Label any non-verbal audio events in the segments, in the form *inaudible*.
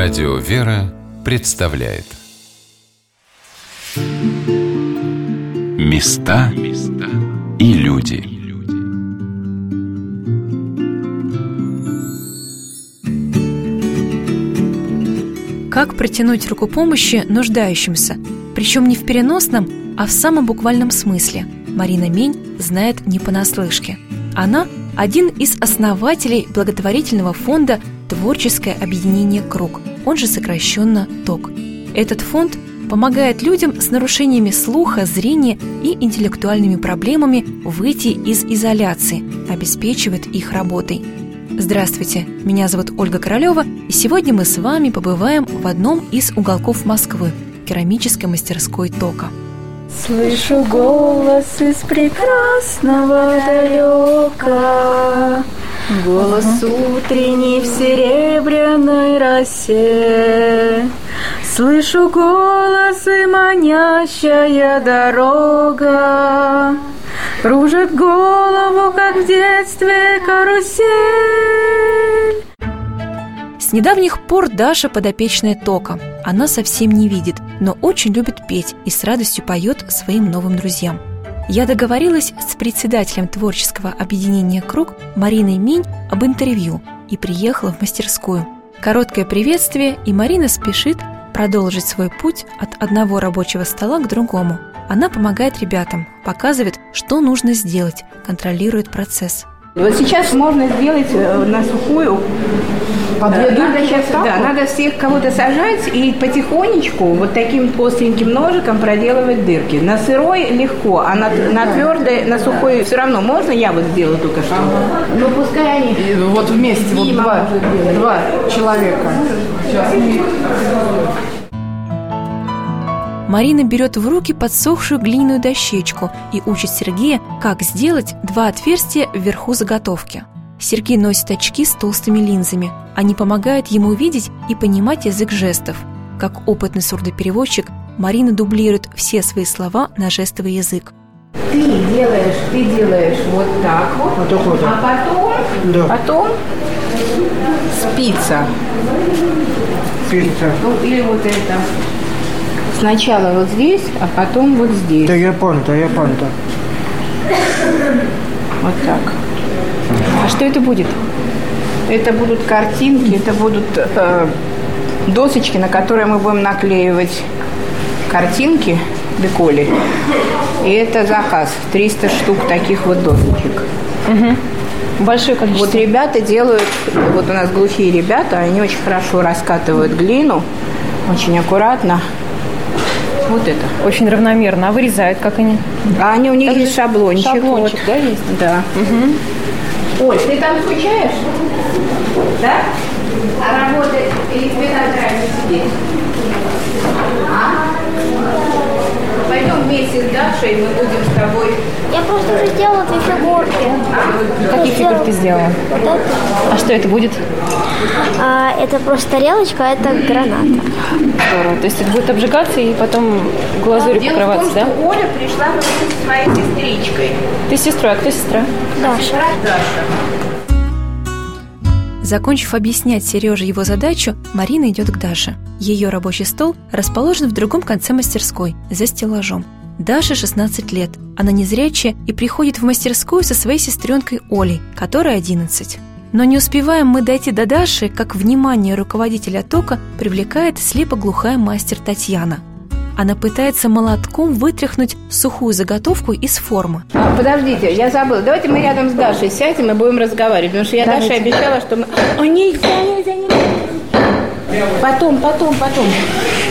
Радио «Вера» представляет. Места и люди. Как протянуть руку помощи нуждающимся, причем не в переносном, а в самом буквальном смысле, Марина Мень знает не понаслышке. Она – один из основателей благотворительного фонда «Творческое объединение «Круг», он же сокращенно ТОК. Этот фонд помогает людям с нарушениями слуха, зрения и интеллектуальными проблемами выйти из изоляции, обеспечивает их работой. Здравствуйте, меня зовут Ольга Королева, и сегодня мы с вами побываем в одном из уголков Москвы – керамической мастерской ТОКа. Слышу голос из прекрасного далека, Голос утренний в серебряной росе. Слышу голос и манящая дорога Кружит голову, как в детстве карусель С недавних пор Даша подопечная Тока. Она совсем не видит, но очень любит петь и с радостью поет своим новым друзьям – я договорилась с председателем творческого объединения «Круг» Мариной Минь об интервью и приехала в мастерскую. Короткое приветствие, и Марина спешит продолжить свой путь от одного рабочего стола к другому. Она помогает ребятам, показывает, что нужно сделать, контролирует процесс – вот сейчас можно сделать э, на сухую. Под э, надо сейчас, да, надо всех кого-то сажать и потихонечку вот таким остреньким ножиком проделывать дырки. На сырой легко, а на, на твердой, на сухой все равно можно. Я вот сделала только что. Ну пускай они. И вот вместе вот два, два человека. Сейчас. Марина берет в руки подсохшую глиняную дощечку и учит Сергея, как сделать два отверстия вверху заготовки. Сергей носит очки с толстыми линзами. Они помогают ему видеть и понимать язык жестов. Как опытный сурдопереводчик, Марина дублирует все свои слова на жестовый язык. Ты делаешь, ты делаешь вот так вот, вот, так вот. а потом, да. потом спица. Спица. Ну, или вот это. Сначала вот здесь, а потом вот здесь. Да я понта, я понта. Вот так. А что это будет? Это будут картинки, это будут э, досочки, на которые мы будем наклеивать картинки деколи. И это заказ. 300 штук таких вот досочек. Угу. Большое количество. Вот ребята делают, вот у нас глухие ребята, они очень хорошо раскатывают глину, очень аккуратно. Вот это. Очень равномерно. А вырезают как они? А они у них есть шаблончик. Шаблончик, вот. да, есть? Да. Угу. Оль, ты там скучаешь? Да? А работать или тебе так нравится сидеть? А? Пойдем вместе с Дашей, мы будем с тобой... Я просто уже сделала две фигурки. А, Какие фигурки сделала? Вот это. А что это будет? А, это просто тарелочка, а это граната. Здорово. То есть это будет обжигаться и потом глазурью Дело покрываться, в том, да? Что Оля пришла со своей сестричкой. Ты сестра, а кто сестра? Даша. Даша. Закончив объяснять Сереже его задачу, Марина идет к Даше. Ее рабочий стол расположен в другом конце мастерской, за стеллажом. Даше 16 лет. Она незрячая и приходит в мастерскую со своей сестренкой Олей, которой 11. Но не успеваем мы дойти до Даши, как внимание руководителя тока привлекает слепоглухая мастер Татьяна. Она пытается молотком вытряхнуть сухую заготовку из формы. А, подождите, я забыла. Давайте мы рядом с Дашей сядем и будем разговаривать, потому что я Давайте. Даше обещала, что мы... О, нельзя, нельзя, нельзя. Потом, потом, потом.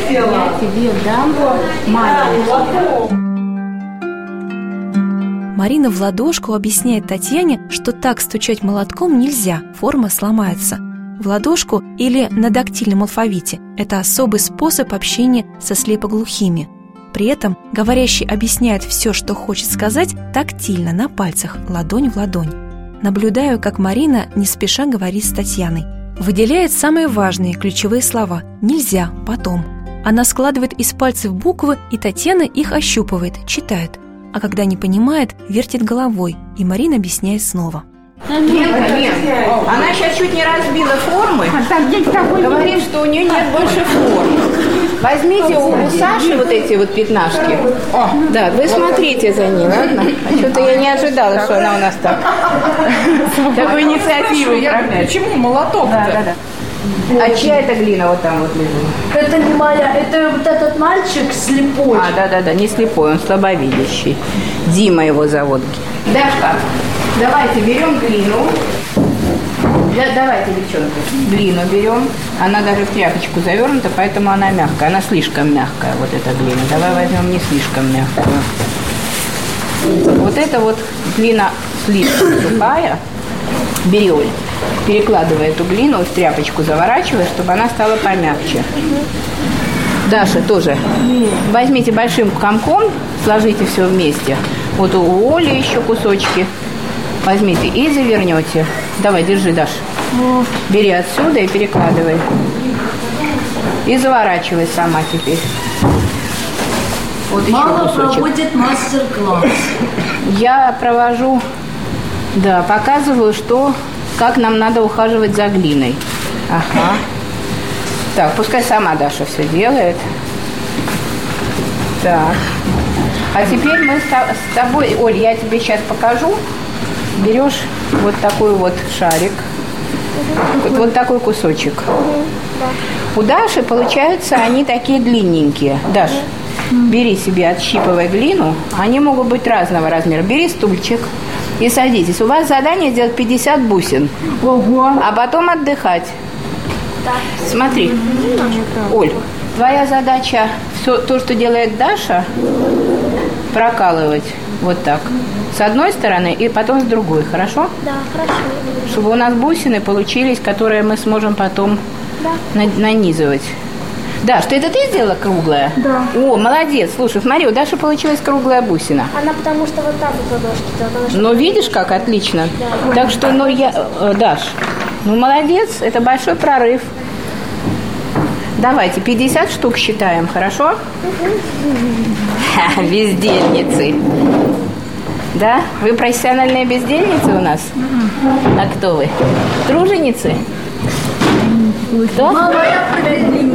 Я тебе дам маленький. Марина в ладошку объясняет Татьяне, что так стучать молотком нельзя, форма сломается. В ладошку или на дактильном алфавите – это особый способ общения со слепоглухими. При этом говорящий объясняет все, что хочет сказать, тактильно, на пальцах, ладонь в ладонь. Наблюдаю, как Марина не спеша говорит с Татьяной. Выделяет самые важные ключевые слова «нельзя», «потом». Она складывает из пальцев буквы, и Татьяна их ощупывает, читает – а когда не понимает, вертит головой, и Марина объясняет снова. Нет, нет, она сейчас чуть не разбила формы. Говорит, что у нее нет больше формы. Возьмите у, у Саши вот эти вот пятнашки. О, да, вы смотрите за ней, ладно? А что-то я не ожидала, что она у нас так. *laughs* Такую инициативу. Почему молоток? Да, да, да. А чья это глина вот там вот лежит? Это не моя, это вот этот мальчик слепой. А, да, да, да, не слепой, он слабовидящий. Дима его зовут. Дашка, давайте берем глину. Да, давайте, девчонки, глину берем. Она даже в тряпочку завернута, поэтому она мягкая. Она слишком мягкая, вот эта глина. Давай возьмем не слишком мягкую. Вот это вот глина слишком сухая. Бери, Оль, перекладывай эту глину в тряпочку, заворачивай, чтобы она стала помягче. Даша тоже. Возьмите большим комком, сложите все вместе. Вот у Оли еще кусочки. Возьмите и завернете. Давай, держи, Даша. Бери отсюда и перекладывай. И заворачивай сама теперь. Вот Мама проводит мастер-класс. Я провожу, да, показываю, что, как нам надо ухаживать за глиной. Ага. Так, пускай сама Даша все делает. Так. А теперь мы с тобой, Оль, я тебе сейчас покажу. Берешь вот такой вот шарик, вот, вот такой кусочек. У Даши получаются они такие длинненькие. Даш, бери себе, отщипывай глину. Они могут быть разного размера. Бери стульчик и садитесь. У вас задание сделать 50 бусин. Ого. А потом отдыхать. Смотри. Оль, твоя задача все то, что делает Даша, прокалывать вот так. С одной стороны и потом с другой, хорошо? Да, хорошо. Чтобы у нас бусины получились, которые мы сможем потом на- нанизывать. Да, что это ты сделала круглая? Да. О, молодец. Слушай, смотри, у Даши получилась круглая бусина. Она потому что вот так вот ладошки Ну, видишь, как отлично. Так что, ну, я... э, Даш, ну, молодец, это большой прорыв. Давайте, 50 штук считаем, хорошо? Ха, Бездельницы. Да? Вы профессиональные бездельницы у нас? А кто вы? Труженицы? Кто?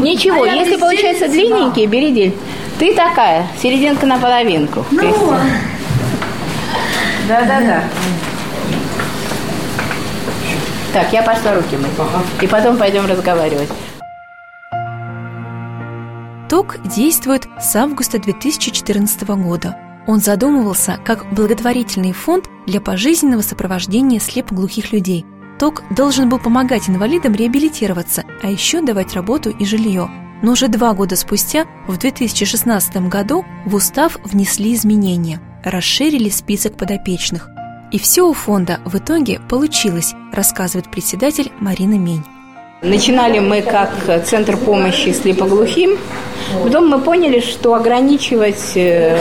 Ничего, если получается длинненькие, бери дель. Ты такая, серединка на половинку. Кристина. Да-да-да. Так, я пошла руки мыть. И потом пойдем разговаривать. ТОК действует с августа 2014 года. Он задумывался как благотворительный фонд для пожизненного сопровождения слепоглухих людей. ТОК должен был помогать инвалидам реабилитироваться, а еще давать работу и жилье. Но уже два года спустя, в 2016 году, в устав внесли изменения, расширили список подопечных. И все у фонда в итоге получилось, рассказывает председатель Марина Мень. Начинали мы как центр помощи слепоглухим. Потом мы поняли, что ограничивать э,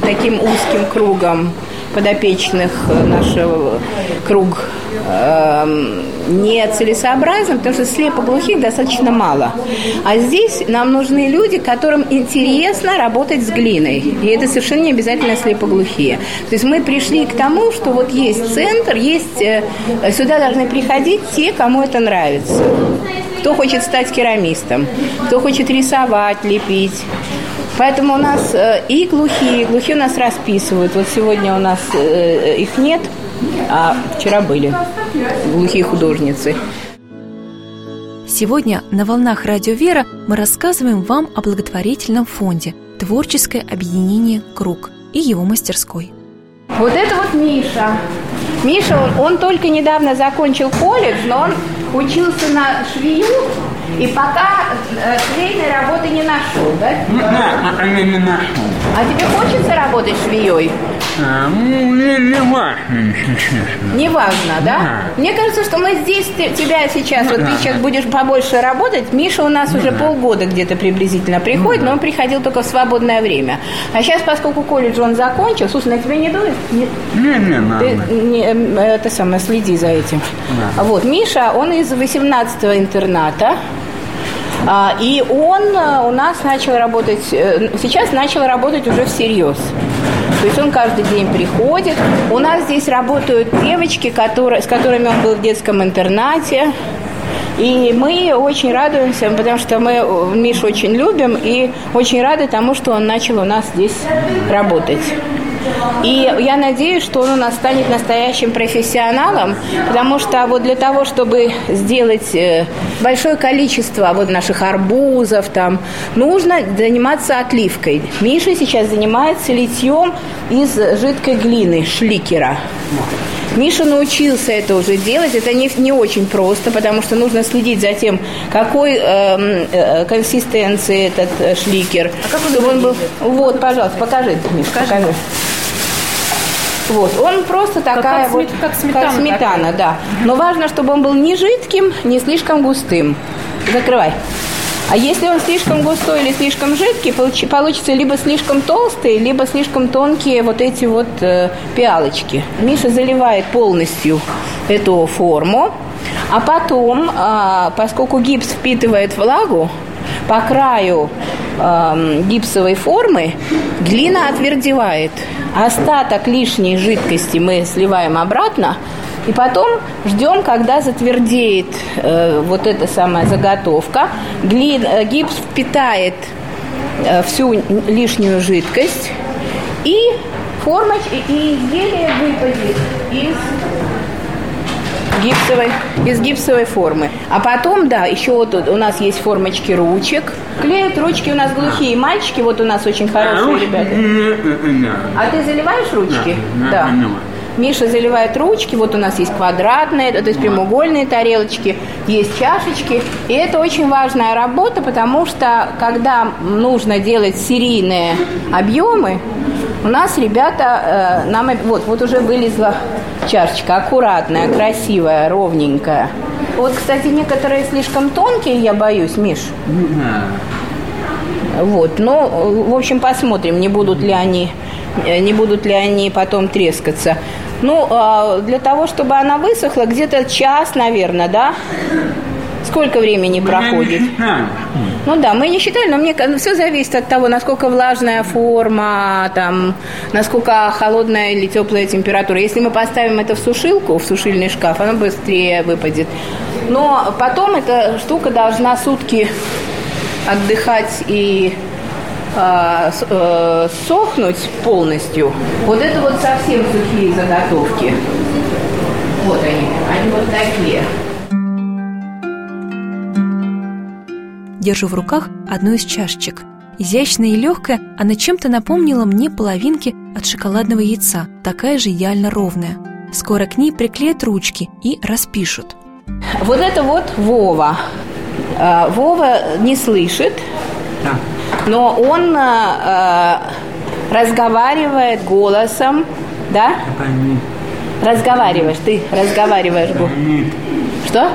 таким узким кругом подопечных э, нашего круг э, нецелесообразно, потому что слепоглухих достаточно мало. А здесь нам нужны люди, которым интересно работать с глиной. И это совершенно не обязательно слепоглухие. То есть мы пришли к тому, что вот есть центр, есть э, сюда должны приходить те, кому это нравится. Кто хочет стать керамистом, кто хочет рисовать, лепить. Поэтому у нас э, и глухие, глухие у нас расписывают. Вот сегодня у нас э, их нет, а вчера были глухие художницы. Сегодня на волнах Радио Вера мы рассказываем вам о благотворительном фонде «Творческое объединение Круг» и его мастерской. Вот это вот Миша. Миша, он, он только недавно закончил колледж, но он учился на швею и пока э, швейной работы не нашел, да? Да, пока не нашел. А тебе хочется работать швеей? А, ну, не, не важно, если честно. Неважно, да? Да. Мне кажется, что мы здесь те- тебя сейчас, вот ты сейчас будешь побольше работать. Миша у нас уже полгода где-то приблизительно приходит, но он приходил только в свободное время. А сейчас, поскольку колледж он закончил, слушай, на тебя не дует? Не- Не, не Ты надо. не, эм, это самое, следи за этим. Вот, Миша, он из 18-го интерната. А, и он э, у нас начал работать, э, сейчас начал работать уже всерьез. То есть он каждый день приходит. У нас здесь работают девочки, которые, с которыми он был в детском интернате. И мы очень радуемся, потому что мы Мишу очень любим и очень рады тому, что он начал у нас здесь работать. И я надеюсь, что он у нас станет настоящим профессионалом, потому что вот для того, чтобы сделать э, большое количество вот наших арбузов там, нужно заниматься отливкой. Миша сейчас занимается литьем из жидкой глины, шликера. Миша научился это уже делать. Это не, не очень просто, потому что нужно следить за тем, какой э, э, консистенции этот э, шликер. А как он, чтобы он был? Вот, пожалуйста, покажи, Миша, покажи. покажи. Вот, он просто такая как, вот, как сметана, как сметана да. Но важно, чтобы он был не жидким, не слишком густым. Закрывай. А если он слишком густой или слишком жидкий, получится либо слишком толстые, либо слишком тонкие вот эти вот э, пиалочки. Миша заливает полностью эту форму, а потом, э, поскольку гипс впитывает влагу, по краю э, гипсовой формы глина отвердевает. Остаток лишней жидкости мы сливаем обратно, и потом ждем, когда затвердеет э, вот эта самая заготовка. Гли, э, гипс впитает э, всю лишнюю жидкость, и формоч, и изделие выпадет из гипсовой, из гипсовой формы. А потом, да, еще вот у нас есть формочки ручек. Клеят ручки у нас глухие мальчики, вот у нас очень хорошие ребята. А ты заливаешь ручки? Да. Миша заливает ручки, вот у нас есть квадратные, то есть прямоугольные тарелочки, есть чашечки. И это очень важная работа, потому что когда нужно делать серийные объемы, у нас ребята, э, нам вот, вот уже вылезла чашечка, аккуратная, красивая, ровненькая. Вот, кстати, некоторые слишком тонкие, я боюсь, Миш. Вот, но, в общем, посмотрим, не будут ли они, не будут ли они потом трескаться. Ну, а, для того, чтобы она высохла, где-то час, наверное, да? Сколько времени проходит? Ну да, мы не считали, но мне все зависит от того, насколько влажная форма, там, насколько холодная или теплая температура. Если мы поставим это в сушилку, в сушильный шкаф, она быстрее выпадет. Но потом эта штука должна сутки отдыхать и э, э, сохнуть полностью. Вот это вот совсем сухие заготовки. Вот они, они вот такие. Держу в руках одну из чашечек. Изящная и легкая, она чем-то напомнила мне половинки от шоколадного яйца, такая же идеально ровная. Скоро к ней приклеят ручки и распишут. Вот это вот Вова. А, Вова не слышит, да. но он э, разговаривает голосом, да? Разговариваешь, ты разговариваешь. Что?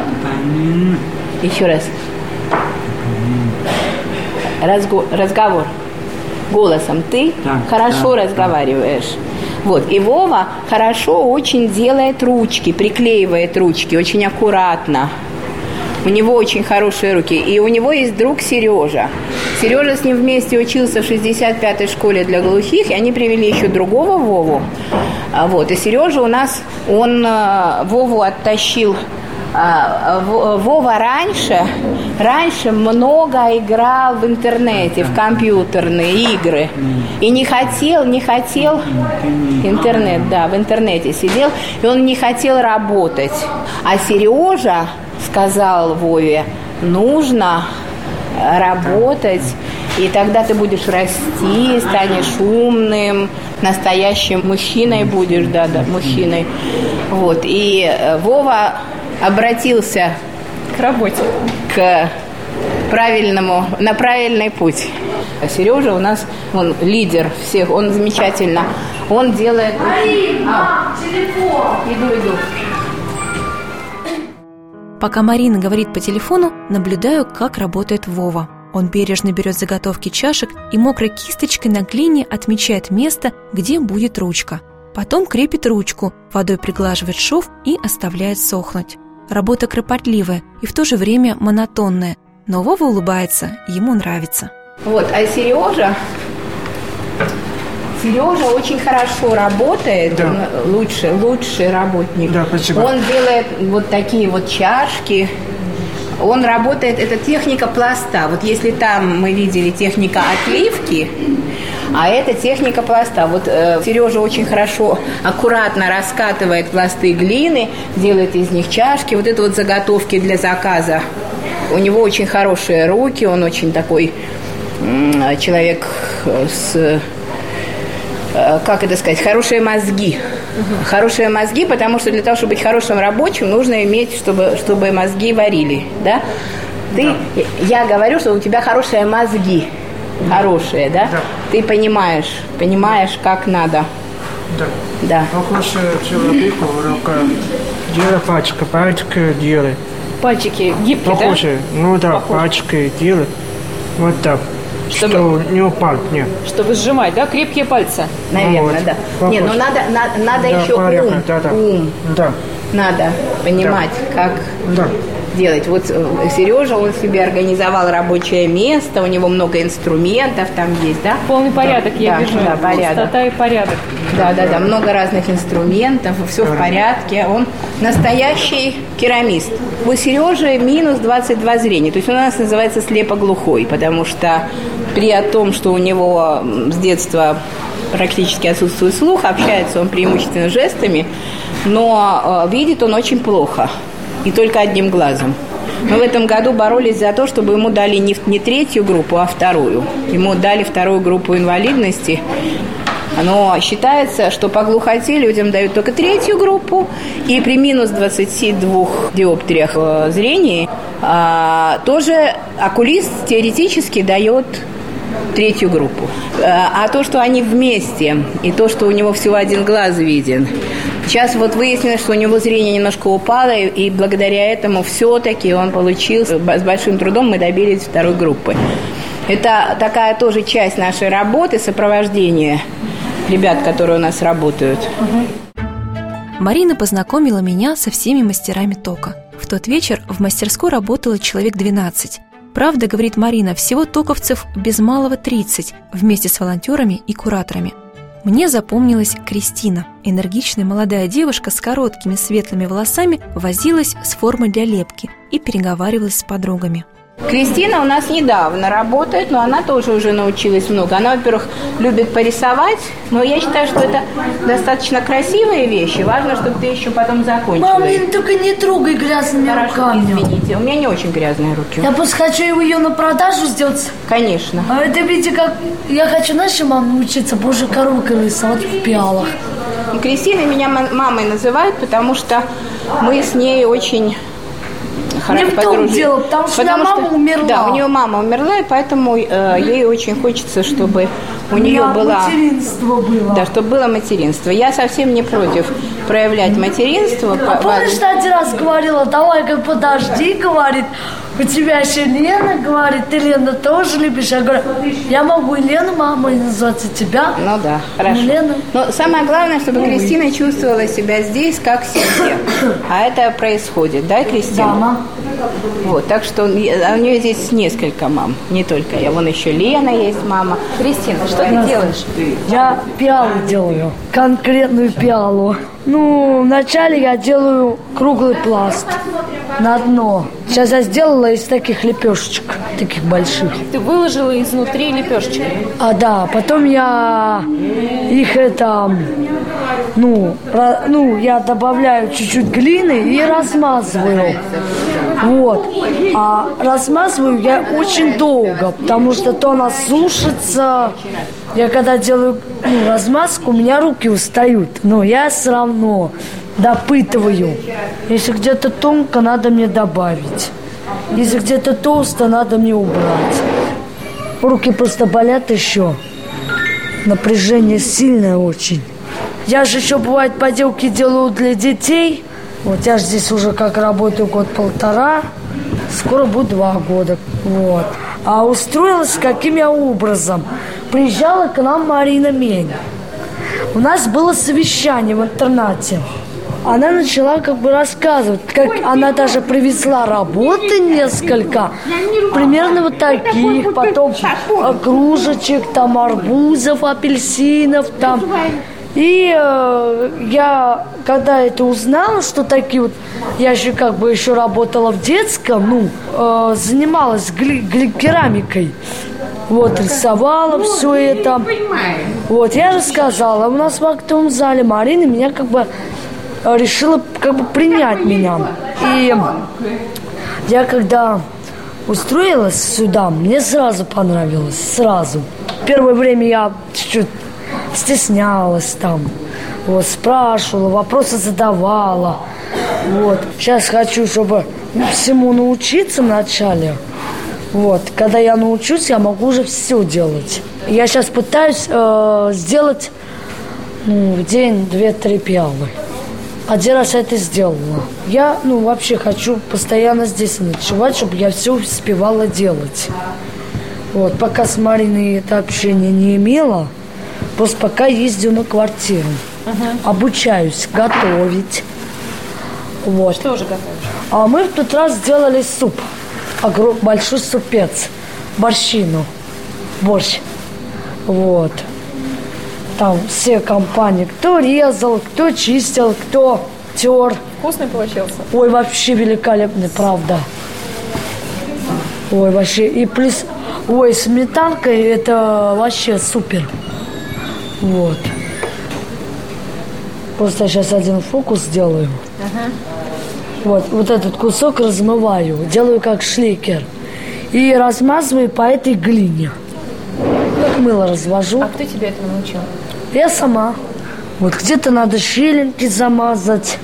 Еще раз разго- разговор голосом. Ты да, хорошо да, разговариваешь. Да. Вот. И Вова хорошо очень делает ручки, приклеивает ручки, очень аккуратно. У него очень хорошие руки. И у него есть друг Сережа. Сережа с ним вместе учился в 65-й школе для глухих, и они привели еще другого Вову. А вот. И Сережа у нас, он э, Вову оттащил а, Вова раньше, раньше много играл в интернете, в компьютерные игры. И не хотел, не хотел интернет, да, в интернете сидел, и он не хотел работать. А Сережа сказал Вове, нужно работать, и тогда ты будешь расти, станешь умным, настоящим мужчиной будешь, да, да, мужчиной. Вот. И э, Вова обратился к работе, к правильному, на правильный путь. А Сережа у нас, он лидер всех, он замечательно, он делает... Марина, телефон! Иду, иду. Пока Марина говорит по телефону, наблюдаю, как работает Вова. Он бережно берет заготовки чашек и мокрой кисточкой на глине отмечает место, где будет ручка. Потом крепит ручку, водой приглаживает шов и оставляет сохнуть. Работа кропотливая и в то же время монотонная, но Вова улыбается, ему нравится. Вот, а Сережа, Сережа очень хорошо работает, Да. он лучший, лучший работник. Да, спасибо. Он делает вот такие вот чашки. Он работает, это техника пласта. Вот если там мы видели техника отливки, а это техника пласта. Вот э, Сережа очень хорошо, аккуратно раскатывает пласты глины, делает из них чашки. Вот это вот заготовки для заказа. У него очень хорошие руки, он очень такой м, человек э, с э, как это сказать, хорошие мозги. Хорошие мозги, потому что для того, чтобы быть хорошим рабочим, нужно иметь, чтобы, чтобы мозги варили, да? Ты, я говорю, что у тебя хорошие мозги, хорошие, да? Да. Ты понимаешь, понимаешь, как надо, Да. да. Похож человеку рука. Делай пачка, пачка делай. Пальчики гибкие, Похоже. Ну да, пачкой делай. Вот так. Чтобы- Что не упал, нет. да? Чтобы сжимать, да? Крепкие пальцы. Наверное, Вот. да. Похож. Не, ну надо, на- надо Да, еще порядок, ум, да, да. ум. Да, Надо понимать, как да. Делать. Вот Сережа, он себе организовал рабочее место, у него много инструментов там есть, да? Полный порядок, я Да, вижу. да, порядок. Чистота и порядок. Да, да, да, много разных инструментов, все в порядке. Он настоящий керамист. У Сережи минус 22 зрения, то есть он у нас называется слепоглухой, потому что при том, что у него с детства практически отсутствует слух, общается он преимущественно жестами, но э, видит он очень плохо и только одним глазом. Мы в этом году боролись за то, чтобы ему дали не, не третью группу, а вторую. Ему дали вторую группу инвалидности. Но считается, что по глухоте людям дают только третью группу, и при минус 22 диоптриях э, зрения а, тоже окулист теоретически дает третью группу. Э, А то, что они вместе, и то, что у него всего один глаз виден, сейчас вот выяснилось, что у него зрение немножко упало, и, благодаря этому все-таки он получил, с большим трудом мы добились второй группы. Это такая тоже часть нашей работы, сопровождения ребят, которые у нас работают. Марина познакомила меня со всеми мастерами тока. В тот вечер в мастерской работало человек 12. Правда, говорит Марина, всего токовцев без малого 30, вместе с волонтерами и кураторами. Мне запомнилась Кристина. Энергичная молодая девушка с короткими светлыми волосами возилась с формой для лепки и переговаривалась с подругами. Кристина у нас недавно работает, но она тоже уже научилась много. Она, во-первых, любит порисовать, но я считаю, что это достаточно красивые вещи. Важно, чтобы ты еще потом закончила. Мама, их. только не трогай грязными Хорошо, руками. извините, у меня не очень грязные руки. Я просто хочу ее на продажу сделать. Конечно. А это видите, как я хочу, знаешь, мам, научиться божьей коровкой рисовать в пиалах. И Кристина меня ма- мамой называют, потому что мы с ней очень Не в том дело, потому что у меня мама умерла. Да, у нее мама умерла, и поэтому э, ей очень хочется, чтобы у нее меня была... материнство было. Да, чтобы было материнство. Я совсем не против проявлять материнство. А По- помнишь, ты один раз говорила, давай как подожди, говорит, у тебя еще Лена, говорит, ты Лена тоже любишь. Я говорю, я могу и Лену мамой назвать, и тебя. Ну да, хорошо. Ну, Лена. Но самое главное, чтобы Кристина чувствовала себя здесь как в семье. А это происходит, да, Кристина? Да, мам. Вот, так что а у нее здесь несколько мам, не только я. Вон еще Лена есть мама. Кристина, что ты делаешь? Я пиалу делаю, конкретную пиалу. Ну, вначале я делаю круглый пласт на дно. Сейчас я сделала из таких лепешечек, таких больших. Ты выложила изнутри лепешечки. А да, потом я их это, ну, ра- ну, я добавляю чуть-чуть глины и размазываю. Вот. А размазываю я очень долго, потому что то она сушится. Я когда делаю ну, размазку, у меня руки устают. Но я все равно допытываю. Если где-то тонко, надо мне добавить. Если где-то толсто, надо мне убрать. Руки просто болят еще. Напряжение сильное очень. Я же еще, бывает, поделки делаю для детей. Вот я же здесь уже как работаю год-полтора. Скоро будет два года. Вот. А устроилась каким я образом? Приезжала к нам Марина Мень. У нас было совещание в интернате. Она начала как бы рассказывать, как она даже привезла работы несколько, примерно вот таких, потом э, кружечек, там арбузов, апельсинов, там. И э, я, когда это узнала, что такие вот, я еще как бы еще работала в детском, ну, э, занималась гли, гли, керамикой. Вот, рисовала все это. Вот, я рассказала. У нас в актовом зале Марина меня как бы решила как бы принять меня. И я когда устроилась сюда, мне сразу понравилось, сразу. Первое время я чуть-чуть стеснялась там, вот, спрашивала, вопросы задавала. Вот. Сейчас хочу, чтобы всему научиться вначале. Вот. Когда я научусь, я могу уже все делать. Я сейчас пытаюсь э, сделать ну, день две-три пиалы. Один раз это сделала. Я, ну, вообще хочу постоянно здесь ночевать, чтобы я все успевала делать. Вот, пока с Мариной это общение не имела, Просто пока ездю на квартиру. Угу. Обучаюсь готовить. Вот. Что уже готовишь? А мы в тот раз сделали суп. Огром... Большой супец. Борщину. Борщ. Вот. Там все компании. Кто резал, кто чистил, кто тер. Вкусный получился? Ой, вообще великолепный, правда. Ой, вообще. И плюс, ой, сметанка, это вообще супер. Вот. Просто сейчас один фокус сделаю. Ага. Вот, вот этот кусок размываю, делаю как шликер. И размазываю по этой глине. Как мыло развожу. А кто тебя этому научил? Я сама. Вот где-то надо щеленки замазать.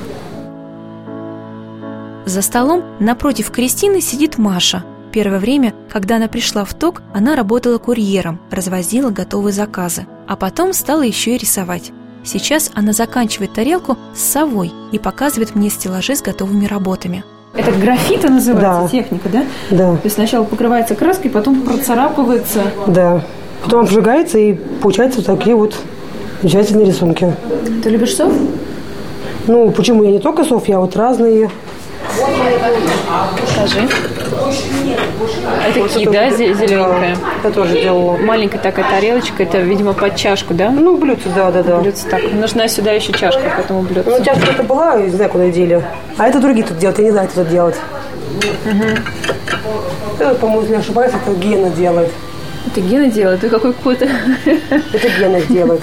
За столом напротив Кристины сидит Маша. Первое время, когда она пришла в ТОК, она работала курьером, развозила готовые заказы а потом стала еще и рисовать. Сейчас она заканчивает тарелку с совой и показывает мне стеллажи с готовыми работами. Это графита называется, да. техника, да? Да. То есть сначала покрывается краской, потом процарапывается. Да. Потом обжигается и получаются вот такие вот замечательные рисунки. Ты любишь сов? Ну, почему я не только сов, я вот разные. Покажи. Это вот ки, да, зелененькая? Я тоже делала. Маленькая такая тарелочка, это, видимо, под чашку, да? Ну, блюдце, да, да, да. Блюдце так. Нужна сюда еще чашка к этому блюдцу. Ну, чашка это была, не знаю, куда дели. А это другие тут делают, я не знаю, кто тут делать. Угу. Это, по-моему, не ошибаюсь, это Гена делает. Это Гена делает? Ты какой кот? Это Гена делает.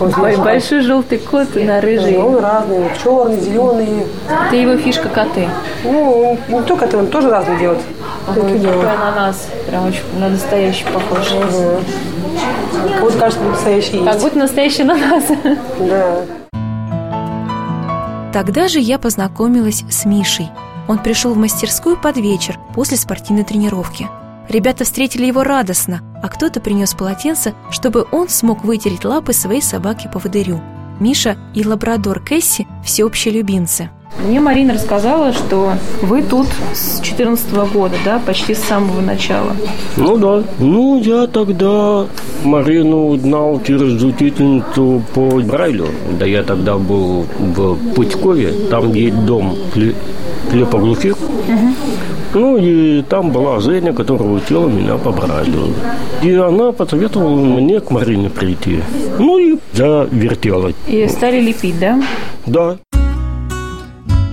Ой, большой желтый кот на рыжий. Ну, он разный, черный, зеленый. Ты его фишка коты? Ну, не только коты, он тоже разный делает. Ой, какой ананас. Прям очень на настоящий похож. Угу. Как будто кажется, настоящий есть. Как будто настоящий ананас. Да. Тогда же я познакомилась с Мишей. Он пришел в мастерскую под вечер после спортивной тренировки. Ребята встретили его радостно, а кто-то принес полотенце, чтобы он смог вытереть лапы своей собаки по водырю. Миша и лабрадор Кэсси – всеобщие любимцы. Мне Марина рассказала, что вы тут с 14 года, да, почти с самого начала. Ну да. Ну, я тогда Марину узнал через учительницу по Брайлю. Да я тогда был в Путькове, там есть дом хлебоглухих. Угу. Ну и там была Женя, которая учила меня по. И она посоветовала мне к Марине прийти. Ну и завертела. И стали лепить, да? Да.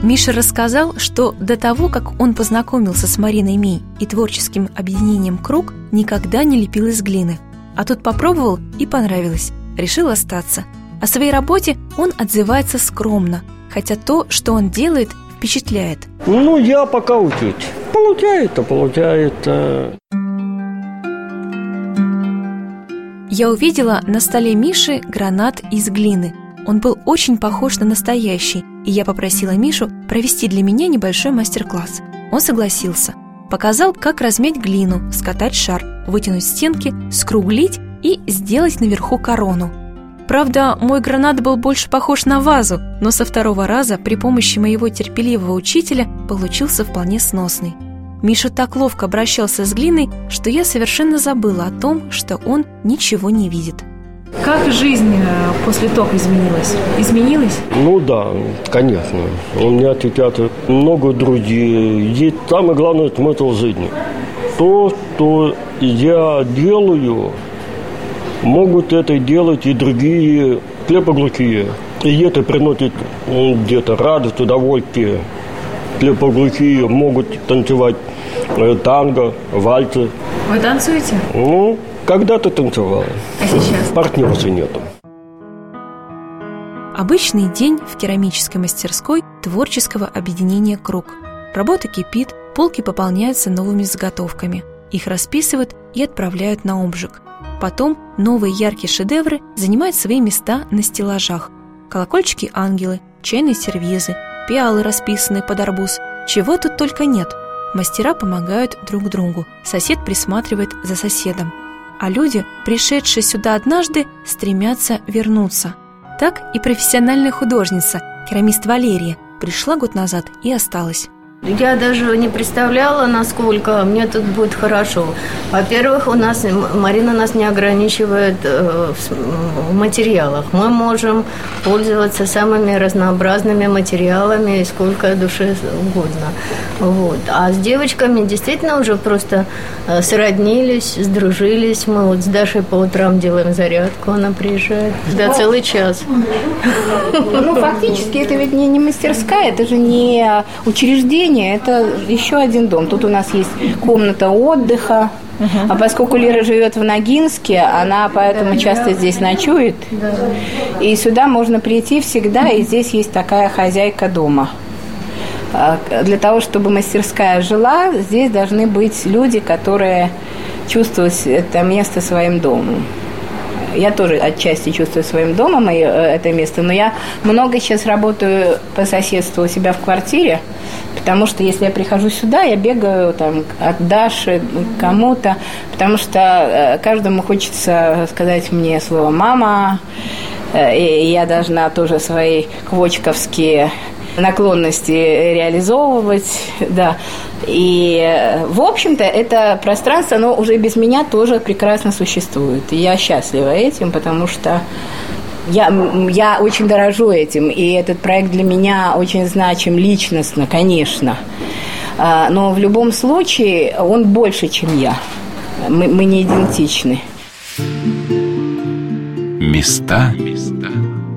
Миша рассказал, что до того, как он познакомился с Мариной Ми и творческим объединением «Круг», никогда не лепил из глины. А тут попробовал и понравилось, решил остаться. О своей работе он отзывается скромно, хотя то, что он делает, впечатляет. Ну, я пока учусь. Получается, получается. Я увидела на столе Миши гранат из глины. Он был очень похож на настоящий – и я попросила Мишу провести для меня небольшой мастер-класс. Он согласился. Показал, как размять глину, скатать шар, вытянуть стенки, скруглить и сделать наверху корону. Правда, мой гранат был больше похож на вазу, но со второго раза при помощи моего терпеливого учителя получился вполне сносный. Миша так ловко обращался с глиной, что я совершенно забыла о том, что он ничего не видит. Как жизнь э, после тока изменилась? Изменилась? Ну да, конечно. У меня сейчас много друзей. И самое главное смысл жизни. То, что я делаю, могут это делать и другие хлебоглухие. И это приносит где-то радость, удовольствие. Хлебоглухие могут танцевать э, танго, вальсы. Вы танцуете? Ну, когда-то танцевала. А сейчас? Партнерства нету. Обычный день в керамической мастерской творческого объединения «Круг». Работа кипит, полки пополняются новыми заготовками. Их расписывают и отправляют на обжиг. Потом новые яркие шедевры занимают свои места на стеллажах. Колокольчики-ангелы, чайные сервизы, пиалы, расписанные под арбуз. Чего тут только нет. Мастера помогают друг другу, сосед присматривает за соседом. А люди, пришедшие сюда однажды, стремятся вернуться. Так и профессиональная художница, керамист Валерия, пришла год назад и осталась. Я даже не представляла, насколько мне тут будет хорошо. Во-первых, у нас Марина нас не ограничивает э, в материалах. Мы можем пользоваться самыми разнообразными материалами, сколько душе угодно. Вот. А с девочками действительно уже просто э, сроднились, сдружились. Мы вот с Дашей по утрам делаем зарядку, она приезжает. Да, целый час. Ну, фактически, это ведь не, не мастерская, это же не учреждение, это еще один дом. Тут у нас есть комната отдыха. Uh-huh. А поскольку Лера живет в Ногинске, она поэтому часто здесь ночует. И сюда можно прийти всегда, и здесь есть такая хозяйка дома. А, для того, чтобы мастерская жила, здесь должны быть люди, которые чувствуют это место своим домом. Я тоже отчасти чувствую своим домом и, э, это место, но я много сейчас работаю по соседству у себя в квартире, потому что если я прихожу сюда, я бегаю там от Даши кому-то, потому что э, каждому хочется сказать мне слово «мама», э, и я должна тоже свои квочковские наклонности реализовывать, да. И, в общем-то, это пространство, оно уже без меня тоже прекрасно существует. И я счастлива этим, потому что я, я очень дорожу этим, и этот проект для меня очень значим личностно, конечно. А, но в любом случае он больше, чем я. Мы, мы не идентичны. Места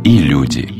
и люди.